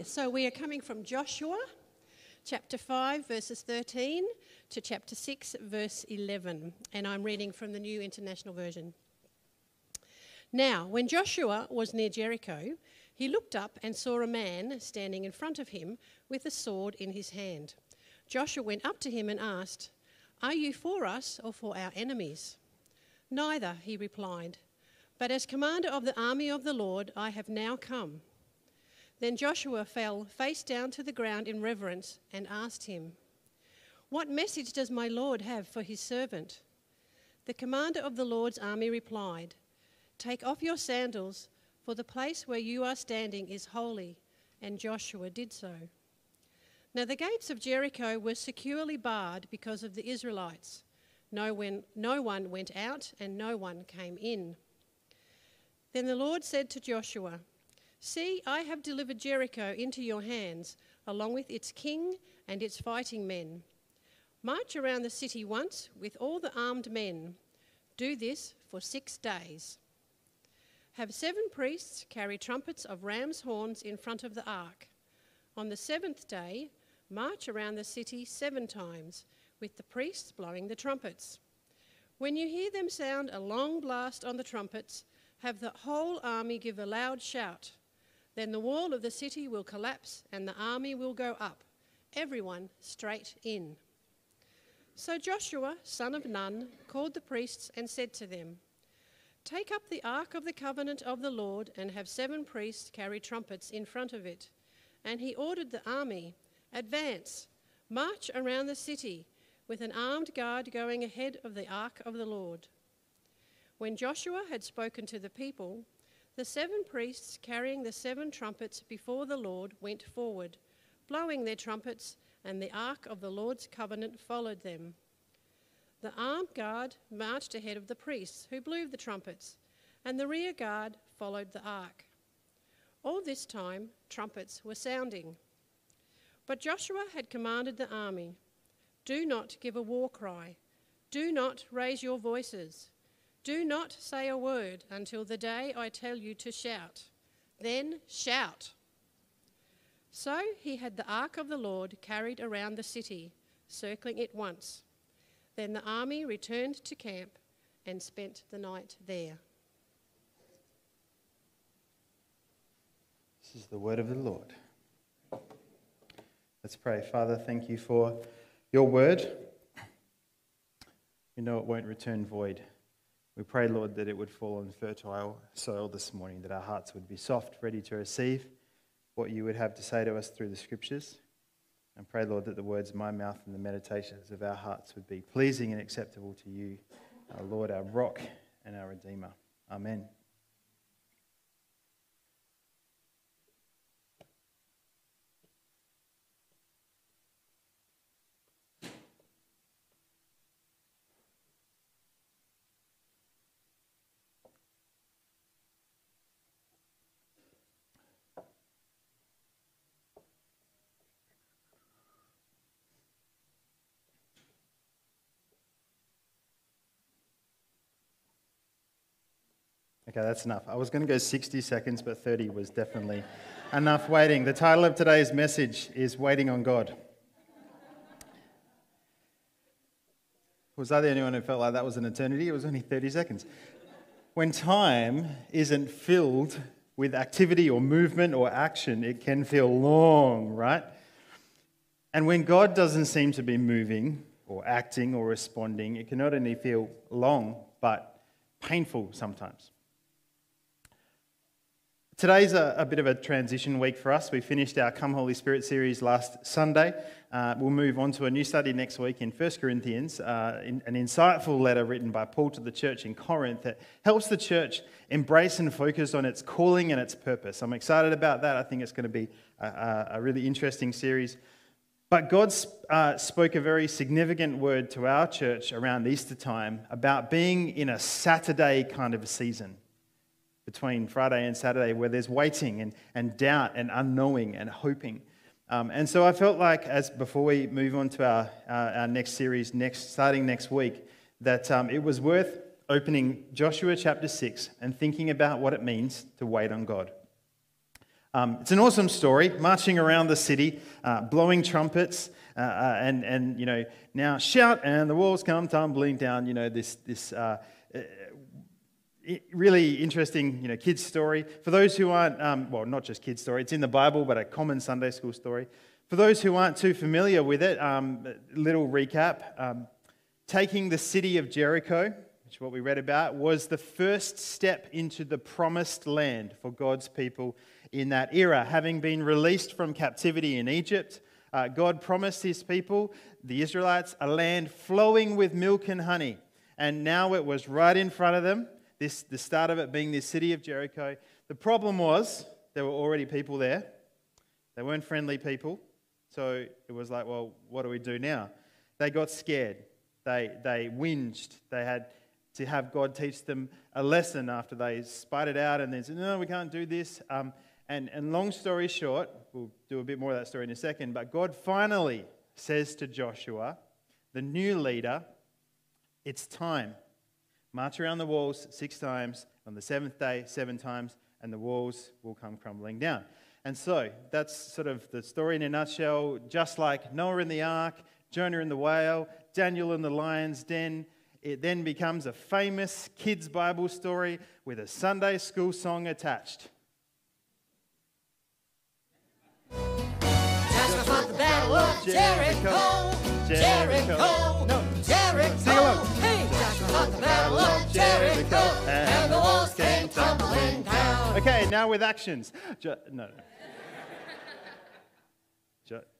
So we are coming from Joshua chapter 5, verses 13 to chapter 6, verse 11. And I'm reading from the New International Version. Now, when Joshua was near Jericho, he looked up and saw a man standing in front of him with a sword in his hand. Joshua went up to him and asked, Are you for us or for our enemies? Neither, he replied, but as commander of the army of the Lord, I have now come. Then Joshua fell face down to the ground in reverence and asked him, What message does my Lord have for his servant? The commander of the Lord's army replied, Take off your sandals, for the place where you are standing is holy. And Joshua did so. Now the gates of Jericho were securely barred because of the Israelites. No, when, no one went out and no one came in. Then the Lord said to Joshua, See, I have delivered Jericho into your hands, along with its king and its fighting men. March around the city once with all the armed men. Do this for six days. Have seven priests carry trumpets of ram's horns in front of the ark. On the seventh day, march around the city seven times, with the priests blowing the trumpets. When you hear them sound a long blast on the trumpets, have the whole army give a loud shout. Then the wall of the city will collapse and the army will go up, everyone straight in. So Joshua, son of Nun, called the priests and said to them, Take up the ark of the covenant of the Lord and have seven priests carry trumpets in front of it. And he ordered the army, Advance, march around the city, with an armed guard going ahead of the ark of the Lord. When Joshua had spoken to the people, the seven priests carrying the seven trumpets before the Lord went forward, blowing their trumpets, and the ark of the Lord's covenant followed them. The armed guard marched ahead of the priests, who blew the trumpets, and the rear guard followed the ark. All this time, trumpets were sounding. But Joshua had commanded the army Do not give a war cry, do not raise your voices. Do not say a word until the day I tell you to shout. Then shout. So he had the ark of the Lord carried around the city, circling it once. Then the army returned to camp and spent the night there. This is the word of the Lord. Let's pray. Father, thank you for your word. We know it won't return void. We pray, Lord, that it would fall on fertile soil this morning, that our hearts would be soft, ready to receive what you would have to say to us through the scriptures. And pray, Lord, that the words of my mouth and the meditations of our hearts would be pleasing and acceptable to you, our Lord, our rock and our Redeemer. Amen. Okay, that's enough. I was going to go 60 seconds, but 30 was definitely enough waiting. The title of today's message is Waiting on God. Was I the only one who felt like that was an eternity? It was only 30 seconds. When time isn't filled with activity or movement or action, it can feel long, right? And when God doesn't seem to be moving or acting or responding, it can not only feel long, but painful sometimes. Today's a, a, bit of a transition week for us. We finished our Come Holy Spirit series last Sunday. Uh, we'll move on to a new study next week in 1 Corinthians, uh, in, an insightful letter written by Paul to the church in Corinth that helps the church embrace and focus on its calling and its purpose. I'm excited about that. I think it's going to be a, a really interesting series. But God uh, spoke a very significant word to our church around Easter time about being in a Saturday kind of a season between Friday and Saturday where there's waiting and, and doubt and unknowing and hoping. Um, and so I felt like, as before we move on to our, uh, our next series, next, starting next week, that um, it was worth opening Joshua chapter 6 and thinking about what it means to wait on God. Um, it's an awesome story, marching around the city, uh, blowing trumpets, uh, uh, and, and, you know, now shout and the walls come tumbling down, you know, this, this uh, really interesting, you know, kids story. For those who aren't, um, well, not just kids story, it's in the Bible, but a common Sunday school story. For those who aren't too familiar with it, um, little recap. Um, taking the city of Jericho, which is what we read about, was the first step into the promised land for God's people in that era. Having been released from captivity in Egypt, uh, God promised his people, the Israelites, a land flowing with milk and honey. And now it was right in front of them, this, the start of it being this city of Jericho. The problem was there were already people there. They weren't friendly people. So it was like, well, what do we do now? They got scared. They, they whinged. They had to have God teach them a lesson after they spied it out and then said, no, we can't do this. Um, and, and long story short, we'll do a bit more of that story in a second, but God finally says to Joshua, the new leader, it's time. March around the walls six times, on the seventh day, seven times, and the walls will come crumbling down. And so that's sort of the story in a nutshell. Just like Noah in the ark, Jonah in the whale, Daniel in the lion's den, it then becomes a famous kids' Bible story with a Sunday school song attached. Just before the battle of Jericho, Jericho, no, Jericho. Along. Before the battle of Jericho, and the walls came tumbling down. Okay, now with actions. no, no.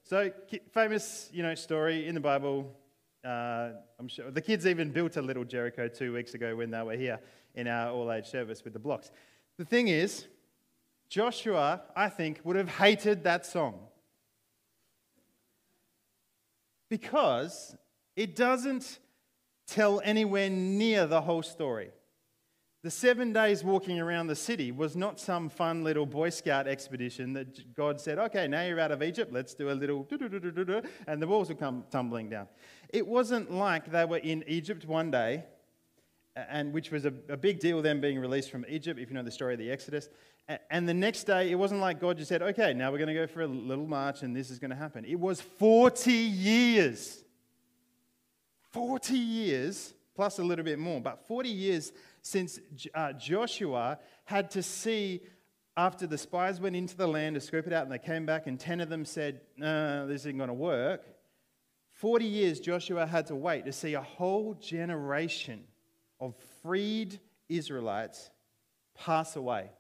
So, famous, you know, story in the Bible. Uh, I'm sure the kids even built a little Jericho two weeks ago when they were here in our all-age service with the blocks. The thing is, Joshua, I think, would have hated that song because it doesn't tell anywhere near the whole story. The seven days walking around the city was not some fun little Boy Scout expedition that God said, okay, now you're out of Egypt, let's do a little and the walls will come tumbling down. It wasn't like they were in Egypt one day, and which was a, a big deal, them being released from Egypt, if you know the story of the Exodus. And the next day, it wasn't like God just said, okay, now we're going to go for a little march and this is going to happen. It was 40 years. 40 years, plus a little bit more, but 40 years since uh, Joshua had to see after the spies went into the land to scope it out and they came back and 10 of them said, no, this isn't going to work. 40 years Joshua had to wait to see a whole generation of freed Israelites pass away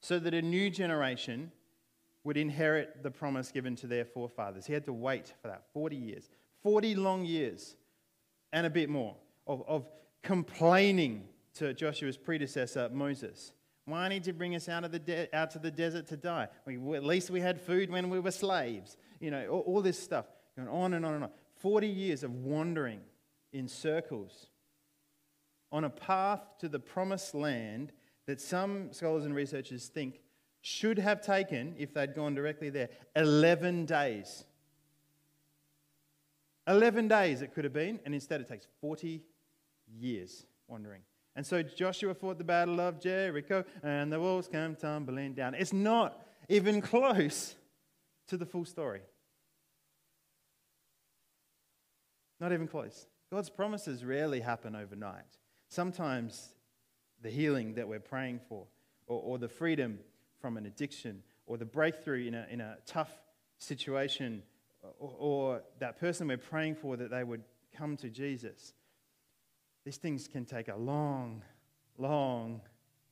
so that a new generation would inherit the promise given to their forefathers. He had to wait for that 40 years, 40 long years and a bit more of, of complaining to Joshua's predecessor, Moses. Why did you bring us out, of the de- out to the desert to die? We, at least we had food when we were slaves. You know, all, all this stuff going on and on and on. 40 years of wandering in circles on a path to the promised land that some scholars and researchers think should have taken, if they'd gone directly there, 11 days. 11 days it could have been, and instead it takes 40 years wandering. And so Joshua fought the battle of Jericho, and the walls came tumbling down. It's not even close to the full story. Not even close. God's promises rarely happen overnight. Sometimes the healing that we're praying for, or, or the freedom from an addiction, or the breakthrough in a, in a tough situation, or, or that person we're praying for that they would come to Jesus these things can take a long, long,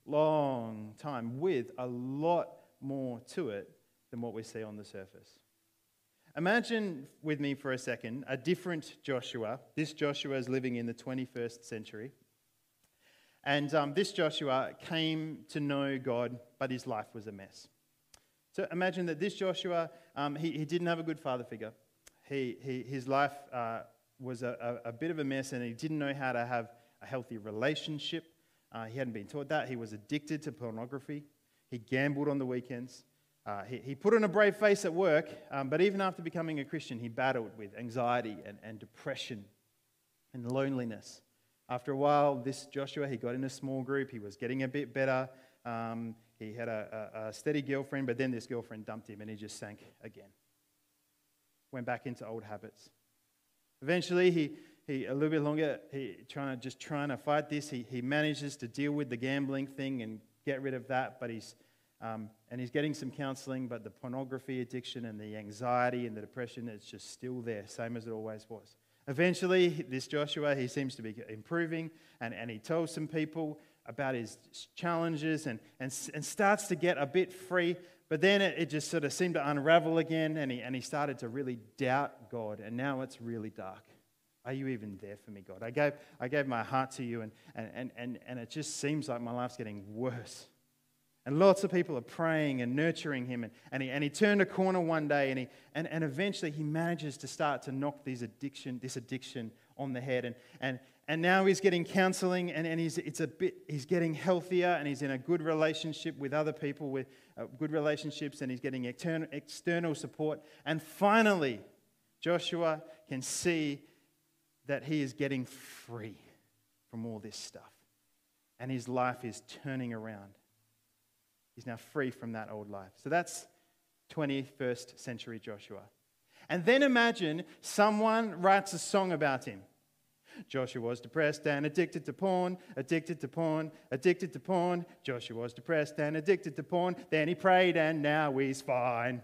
long time with a lot more to it than what we see on the surface. Imagine with me for a second a different Joshua. This Joshua is living in the 21st century. And um, this Joshua came to know God, but his life was a mess. So imagine that this Joshua, um, he, he didn't have a good father figure. He, he, his life uh, was a, a, a, bit of a mess and he didn't know how to have a healthy relationship. Uh, he hadn't been taught that. He was addicted to pornography. He gambled on the weekends. Uh, he, he, put on a brave face at work, um, but even after becoming a Christian, he battled with anxiety and, and depression and loneliness. After a while, this Joshua, he got in a small group. He was getting a bit better. Um, he had a, a, a steady girlfriend, but then this girlfriend dumped him and he just sank again. Went back into old habits. Eventually, he, he a little bit longer, he trying to just trying to fight this. He, he manages to deal with the gambling thing and get rid of that, but he's um, and he's getting some counseling, but the pornography addiction and the anxiety and the depression, is just still there, same as it always was. Eventually, this Joshua, he seems to be improving, and, and he tells some people about his challenges and, and, and starts to get a bit free. But then it, it just sort of seemed to unravel again, and he, and he started to really doubt God, and now it's really dark. Are you even there for me, God? I gave, I gave my heart to you, and, and, and, and it just seems like my life's getting worse. And lots of people are praying and nurturing him. And, and, he, and he turned a corner one day and, he, and, and eventually he manages to start to knock these addiction, this addiction on the head. And, and, and now he's getting counseling and, and he's, it's a bit, he's getting healthier and he's in a good relationship with other people with uh, good relationships and he's getting external, external support. And finally, Joshua can see that he is getting free from all this stuff. And his life is turning around. He's now free from that old life. So that's 21st century Joshua. And then imagine someone writes a song about him. Joshua was depressed and addicted to porn, addicted to porn, addicted to porn. Joshua was depressed and addicted to porn. Then he prayed and now he's fine.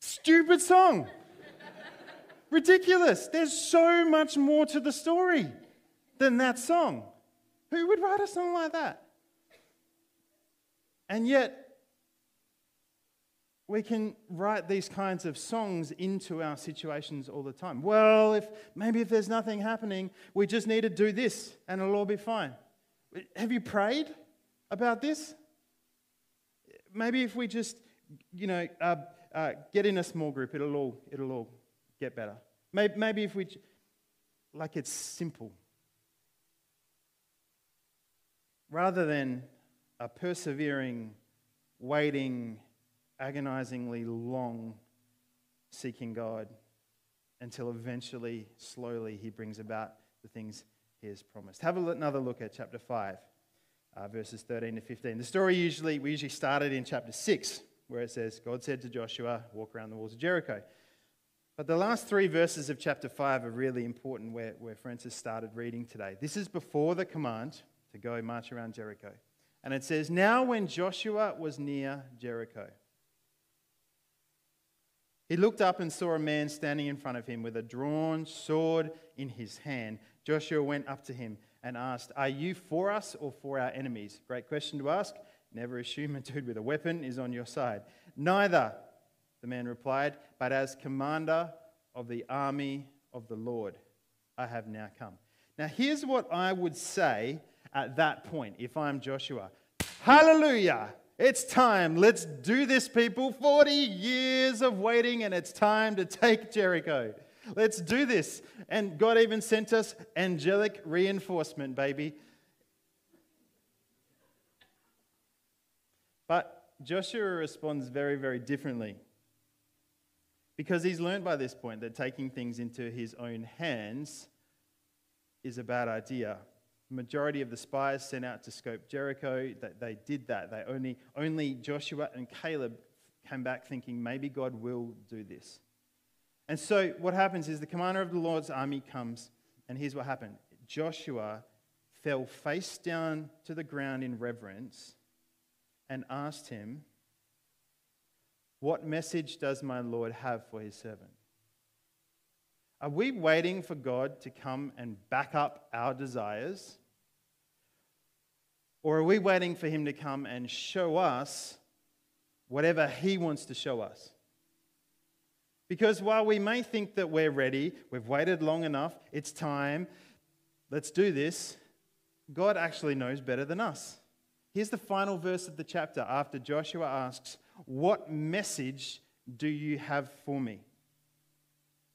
Stupid song. Ridiculous. There's so much more to the story than that song. Who would write a song like that? And yet, we can write these kinds of songs into our situations all the time. Well, if maybe if there's nothing happening, we just need to do this and it'll all be fine. Have you prayed about this? Maybe if we just, you know, uh, uh, get in a small group, it'll all, it'll all get better. Maybe, maybe if we, like it's simple. Rather than a persevering, waiting, agonizingly long seeking God until eventually, slowly, He brings about the things He has promised. Have another look at chapter 5, uh, verses 13 to 15. The story usually, we usually started in chapter 6, where it says, God said to Joshua, Walk around the walls of Jericho. But the last three verses of chapter 5 are really important where, where Francis started reading today. This is before the command to go march around Jericho. And it says, Now when Joshua was near Jericho, he looked up and saw a man standing in front of him with a drawn sword in his hand. Joshua went up to him and asked, Are you for us or for our enemies? Great question to ask. Never assume a dude with a weapon is on your side. Neither, the man replied, but as commander of the army of the Lord, I have now come. Now, here's what I would say at that point if I'm Joshua. Hallelujah! It's time. Let's do this, people. 40 years of waiting, and it's time to take Jericho. Let's do this. And God even sent us angelic reinforcement, baby. But Joshua responds very, very differently. Because he's learned by this point that taking things into his own hands is a bad idea. The majority of the spies sent out to scope Jericho, they, they did that. They only, only Joshua and Caleb came back thinking maybe God will do this. And so what happens is the commander of the Lord's army comes, and here's what happened Joshua fell face down to the ground in reverence and asked him, What message does my Lord have for his servant? Are we waiting for God to come and back up our desires? Or are we waiting for Him to come and show us whatever He wants to show us? Because while we may think that we're ready, we've waited long enough, it's time, let's do this, God actually knows better than us. Here's the final verse of the chapter after Joshua asks, What message do you have for me?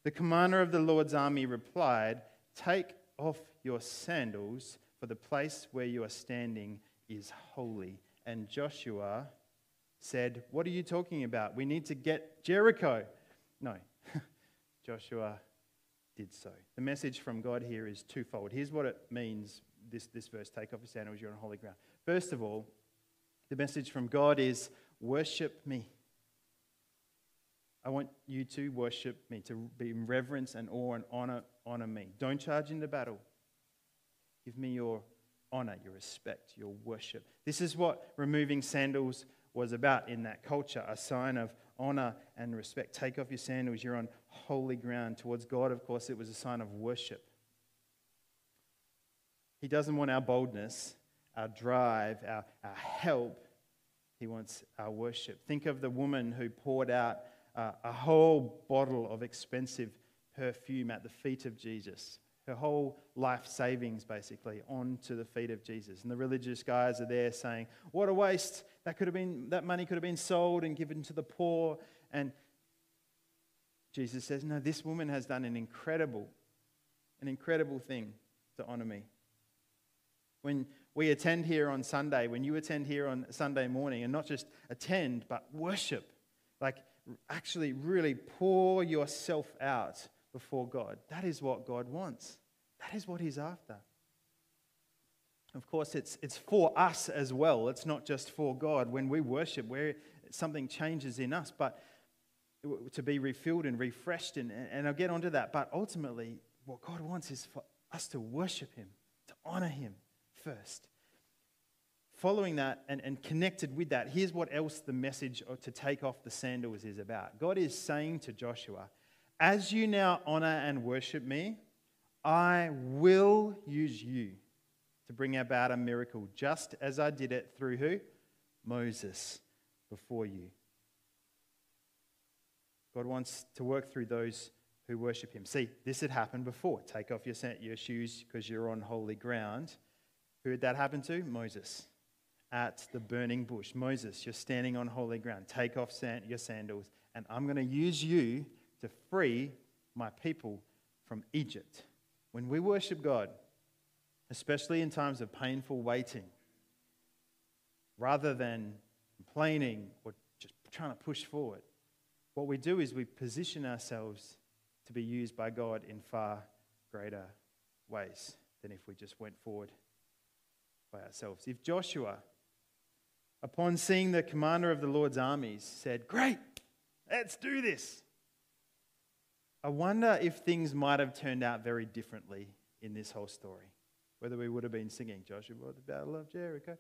The commander of the Lord's army replied, Take off your sandals, for the place where you are standing is holy. And Joshua said, What are you talking about? We need to get Jericho. No, Joshua did so. The message from God here is twofold. Here's what it means this, this verse take off your sandals, you're on holy ground. First of all, The message from God is worship me. I want you to worship me, to be in reverence and awe and honor, honor me. Don't charge into battle. Give me your honor, your respect, your worship. This is what removing sandals was about in that culture a sign of honor and respect. Take off your sandals, you're on holy ground. Towards God, of course, it was a sign of worship. He doesn't want our boldness, our drive, our, our help. He wants our worship. Think of the woman who poured out uh, a whole bottle of expensive perfume at the feet of Jesus. Her whole life savings, basically, onto the feet of Jesus. And the religious guys are there saying, What a waste. That, could have been, that money could have been sold and given to the poor. And Jesus says, No, this woman has done an incredible, an incredible thing to honor me. When we attend here on Sunday, when you attend here on Sunday morning, and not just attend, but worship, like actually really pour yourself out before God. That is what God wants. That is what He's after. Of course, it's, it's for us as well. It's not just for God. When we worship, where something changes in us, but to be refilled and refreshed. And, and I'll get onto that. But ultimately, what God wants is for us to worship Him, to honor Him first. Following that and, and connected with that, here's what else the message to take off the sandals is about. God is saying to Joshua, as you now honor and worship me, I will use you to bring about a miracle, just as I did it through who? Moses before you. God wants to work through those who worship him. See, this had happened before. Take off your, your shoes because you're on holy ground. Who did that happen to? Moses at the burning bush. Moses, you're standing on holy ground. Take off your sandals, and I'm going to use you to free my people from Egypt. When we worship God, especially in times of painful waiting, rather than complaining or just trying to push forward, what we do is we position ourselves to be used by God in far greater ways than if we just went forward by ourselves. If Joshua, upon seeing the commander of the Lord's armies, said, Great, let's do this, I wonder if things might have turned out very differently in this whole story. Whether we would have been singing Joshua, the Battle of Jericho,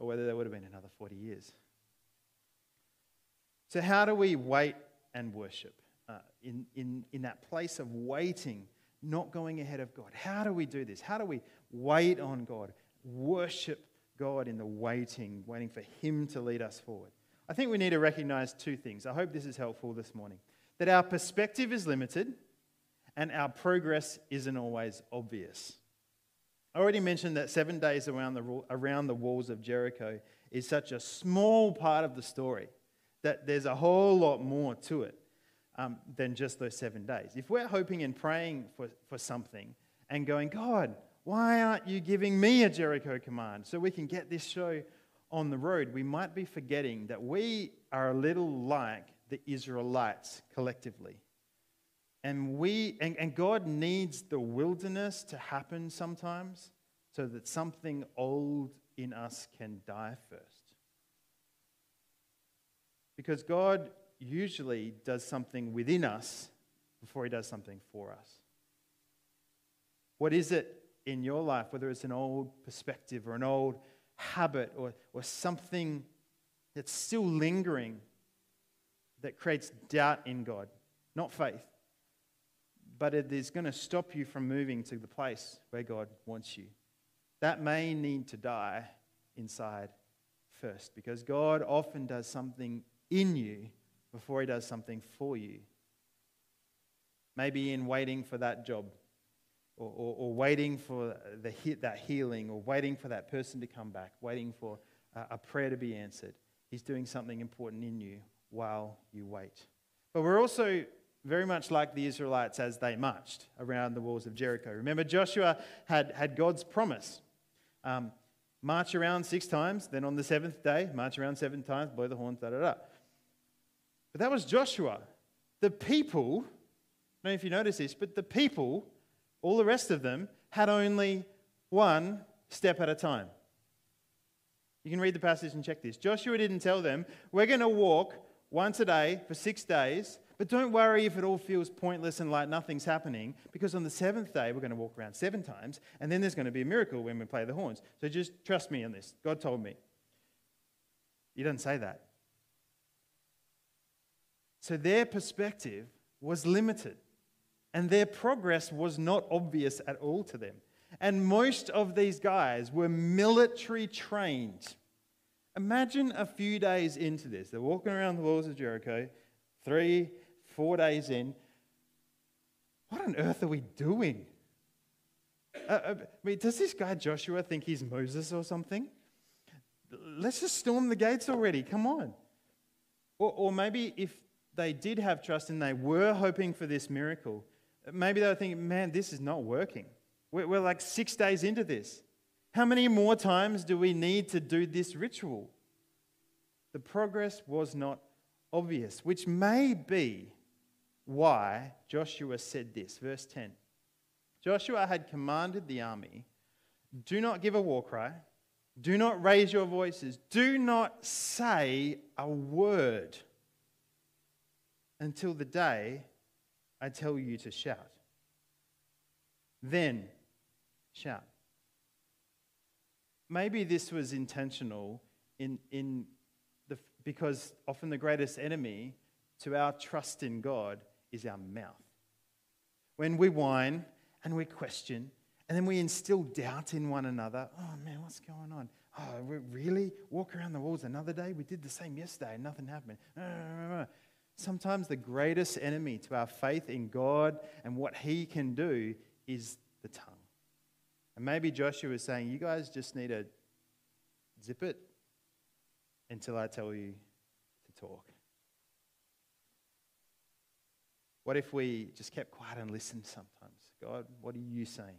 or whether there would have been another 40 years. So, how do we wait and worship uh, in, in, in that place of waiting, not going ahead of God? How do we do this? How do we wait on God, worship God in the waiting, waiting for Him to lead us forward? I think we need to recognize two things. I hope this is helpful this morning that our perspective is limited and our progress isn't always obvious. I already mentioned that seven days around the, around the walls of Jericho is such a small part of the story that there's a whole lot more to it um, than just those seven days. If we're hoping and praying for, for something and going, God, why aren't you giving me a Jericho command so we can get this show on the road? We might be forgetting that we are a little like the Israelites collectively. And, we, and, and God needs the wilderness to happen sometimes so that something old in us can die first. Because God usually does something within us before he does something for us. What is it in your life, whether it's an old perspective or an old habit or, or something that's still lingering that creates doubt in God, not faith. But it is going to stop you from moving to the place where God wants you. That may need to die inside first because God often does something in you before he does something for you. Maybe in waiting for that job or, or, or waiting for the, that healing or waiting for that person to come back, waiting for a prayer to be answered. He's doing something important in you while you wait. But we're also very much like the Israelites as they marched around the walls of Jericho. Remember, Joshua had, had God's promise um, march around six times, then on the seventh day, march around seven times, blow the horns, da da da. But that was Joshua. The people, I don't know if you notice this, but the people, all the rest of them, had only one step at a time. You can read the passage and check this. Joshua didn't tell them, we're going to walk once a day for six days, but don't worry if it all feels pointless and like nothing's happening, because on the seventh day, we're going to walk around seven times, and then there's going to be a miracle when we play the horns. So just trust me on this. God told me. He doesn't say that. So their perspective was limited, and their progress was not obvious at all to them. And most of these guys were military trained. Imagine a few days into this. They're walking around the walls of Jericho, three, four days in. What on earth are we doing? Uh, uh I mean, does this guy Joshua think he's Moses or something? Let's just storm the gates already. Come on. Or, or maybe if they did have trust and they were hoping for this miracle, maybe they were thinking, man, this is not working. We're, we're like six days into this. How many more times do we need to do this ritual? The progress was not obvious, which may be why Joshua said this. Verse 10 Joshua had commanded the army do not give a war cry, do not raise your voices, do not say a word until the day I tell you to shout. Then shout. Maybe this was intentional in, in the, because often the greatest enemy to our trust in God is our mouth. When we whine and we question, and then we instill doubt in one another. Oh man, what's going on? Oh, really walk around the walls another day? We did the same yesterday and nothing happened. Sometimes the greatest enemy to our faith in God and what He can do is the tongue. And maybe Joshua was saying, You guys just need to zip it until I tell you to talk. What if we just kept quiet and listened sometimes? God, what are you saying?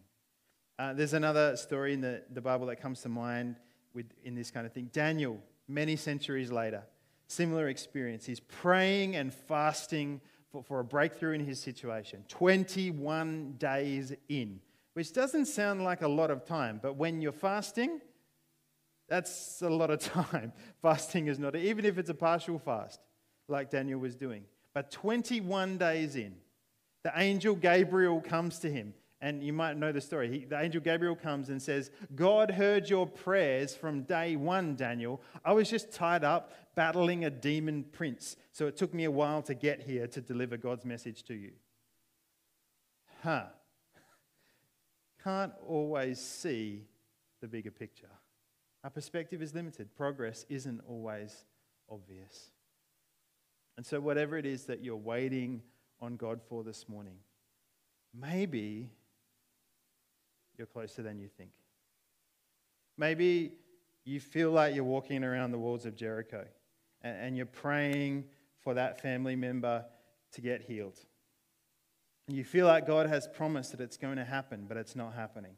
Uh, there's another story in the, the Bible that comes to mind with, in this kind of thing. Daniel, many centuries later, similar experience. He's praying and fasting for, for a breakthrough in his situation. 21 days in which doesn't sound like a lot of time, but when you're fasting, that's a lot of time. Fasting is not, even if it's a partial fast, like Daniel was doing. But 21 days in, the angel Gabriel comes to him. And you might know the story. He, the angel Gabriel comes and says, God heard your prayers from day one, Daniel. I was just tied up battling a demon prince. So it took me a while to get here to deliver God's message to you. Huh can't always see the bigger picture. Our perspective is limited. Progress isn't always obvious. And so, whatever it is that you're waiting on God for this morning, maybe you're closer than you think. Maybe you feel like you're walking around the walls of Jericho and, you're praying for that family member to get healed. You feel like God has promised that it's going to happen, but it's not happening.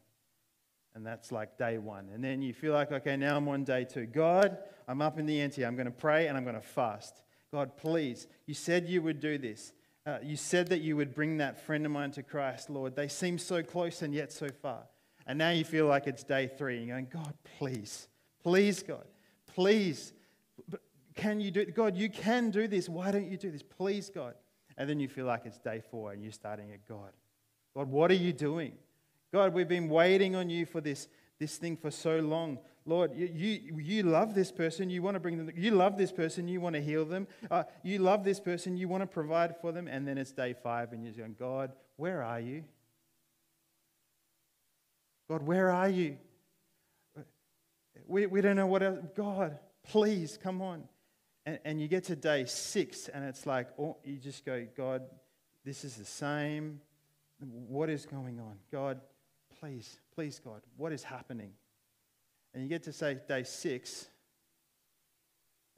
And that's like day one. And then you feel like, okay, now I'm on day two. God, I'm up in the ante. I'm going to pray and I'm going to fast. God, please, you said you would do this. Uh, you said that you would bring that friend of mine to Christ, Lord. They seem so close and yet so far. And now you feel like it's day three. And you're going, God, please, please, God, please. Can you do it? God, you can do this. Why don't you do this? Please, God. And then you feel like it's day four and you're starting at God. God, what are you doing? God, we've been waiting on you for this, this thing for so long. Lord, you, you, you love this person. You want to bring them. You love this person. You want to heal them. Uh, you love this person. You want to provide for them. And then it's day five and you're going, God, where are you? God, where are you? We, we don't know what else. God, please, come on. And, and you get to day six, and it's like, oh, you just go, God, this is the same. What is going on? God, please, please, God, what is happening? And you get to say day six,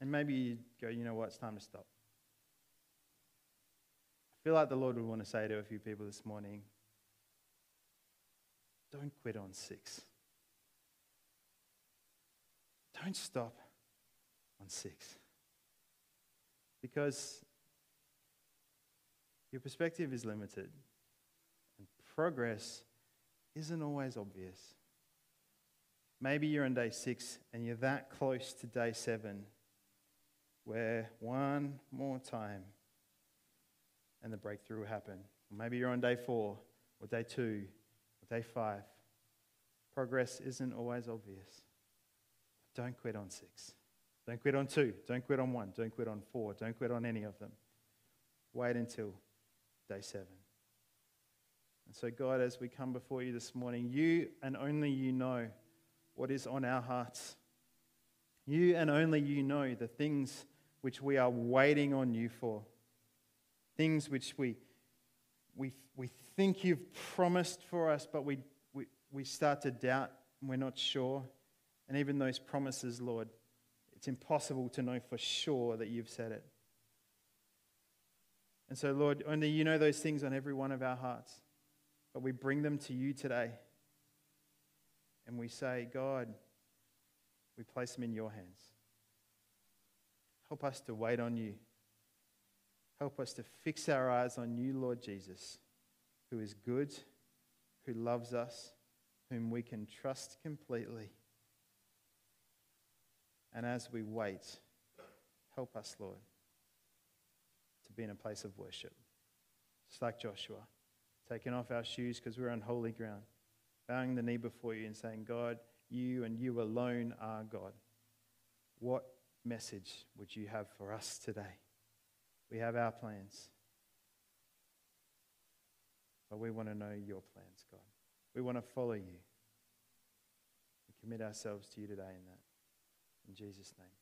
and maybe you go, you know what, it's time to stop. I feel like the Lord would want to say to a few people this morning don't quit on six. Don't stop on six. Because your perspective is limited and progress isn't always obvious. Maybe you're on day six and you're that close to day seven where one more time and the breakthrough will happen. Or maybe you're on day four or day two or day five. Progress isn't always obvious. Don't quit on six. Don't quit on two. Don't quit on one. Don't quit on four. Don't quit on any of them. Wait until day seven. And so, God, as we come before you this morning, you and only you know what is on our hearts. You and only you know the things which we are waiting on you for, things which we, we, we think you've promised for us, but we, we, we start to doubt and we're not sure. And even those promises, Lord, it's impossible to know for sure that you've said it. And so, Lord, only you know those things on every one of our hearts. But we bring them to you today. And we say, God, we place them in your hands. Help us to wait on you. Help us to fix our eyes on you, Lord Jesus, who is good, who loves us, whom we can trust completely. And as we wait, help us, Lord, to be in a place of worship, just like Joshua taking off our shoes because we're on holy ground, bowing the knee before you and saying, God, you and you alone are God. What message would you have for us today? We have our plans, but we want to know your plans, God. We want to follow you. We commit ourselves to you today in that. In Jesus' name.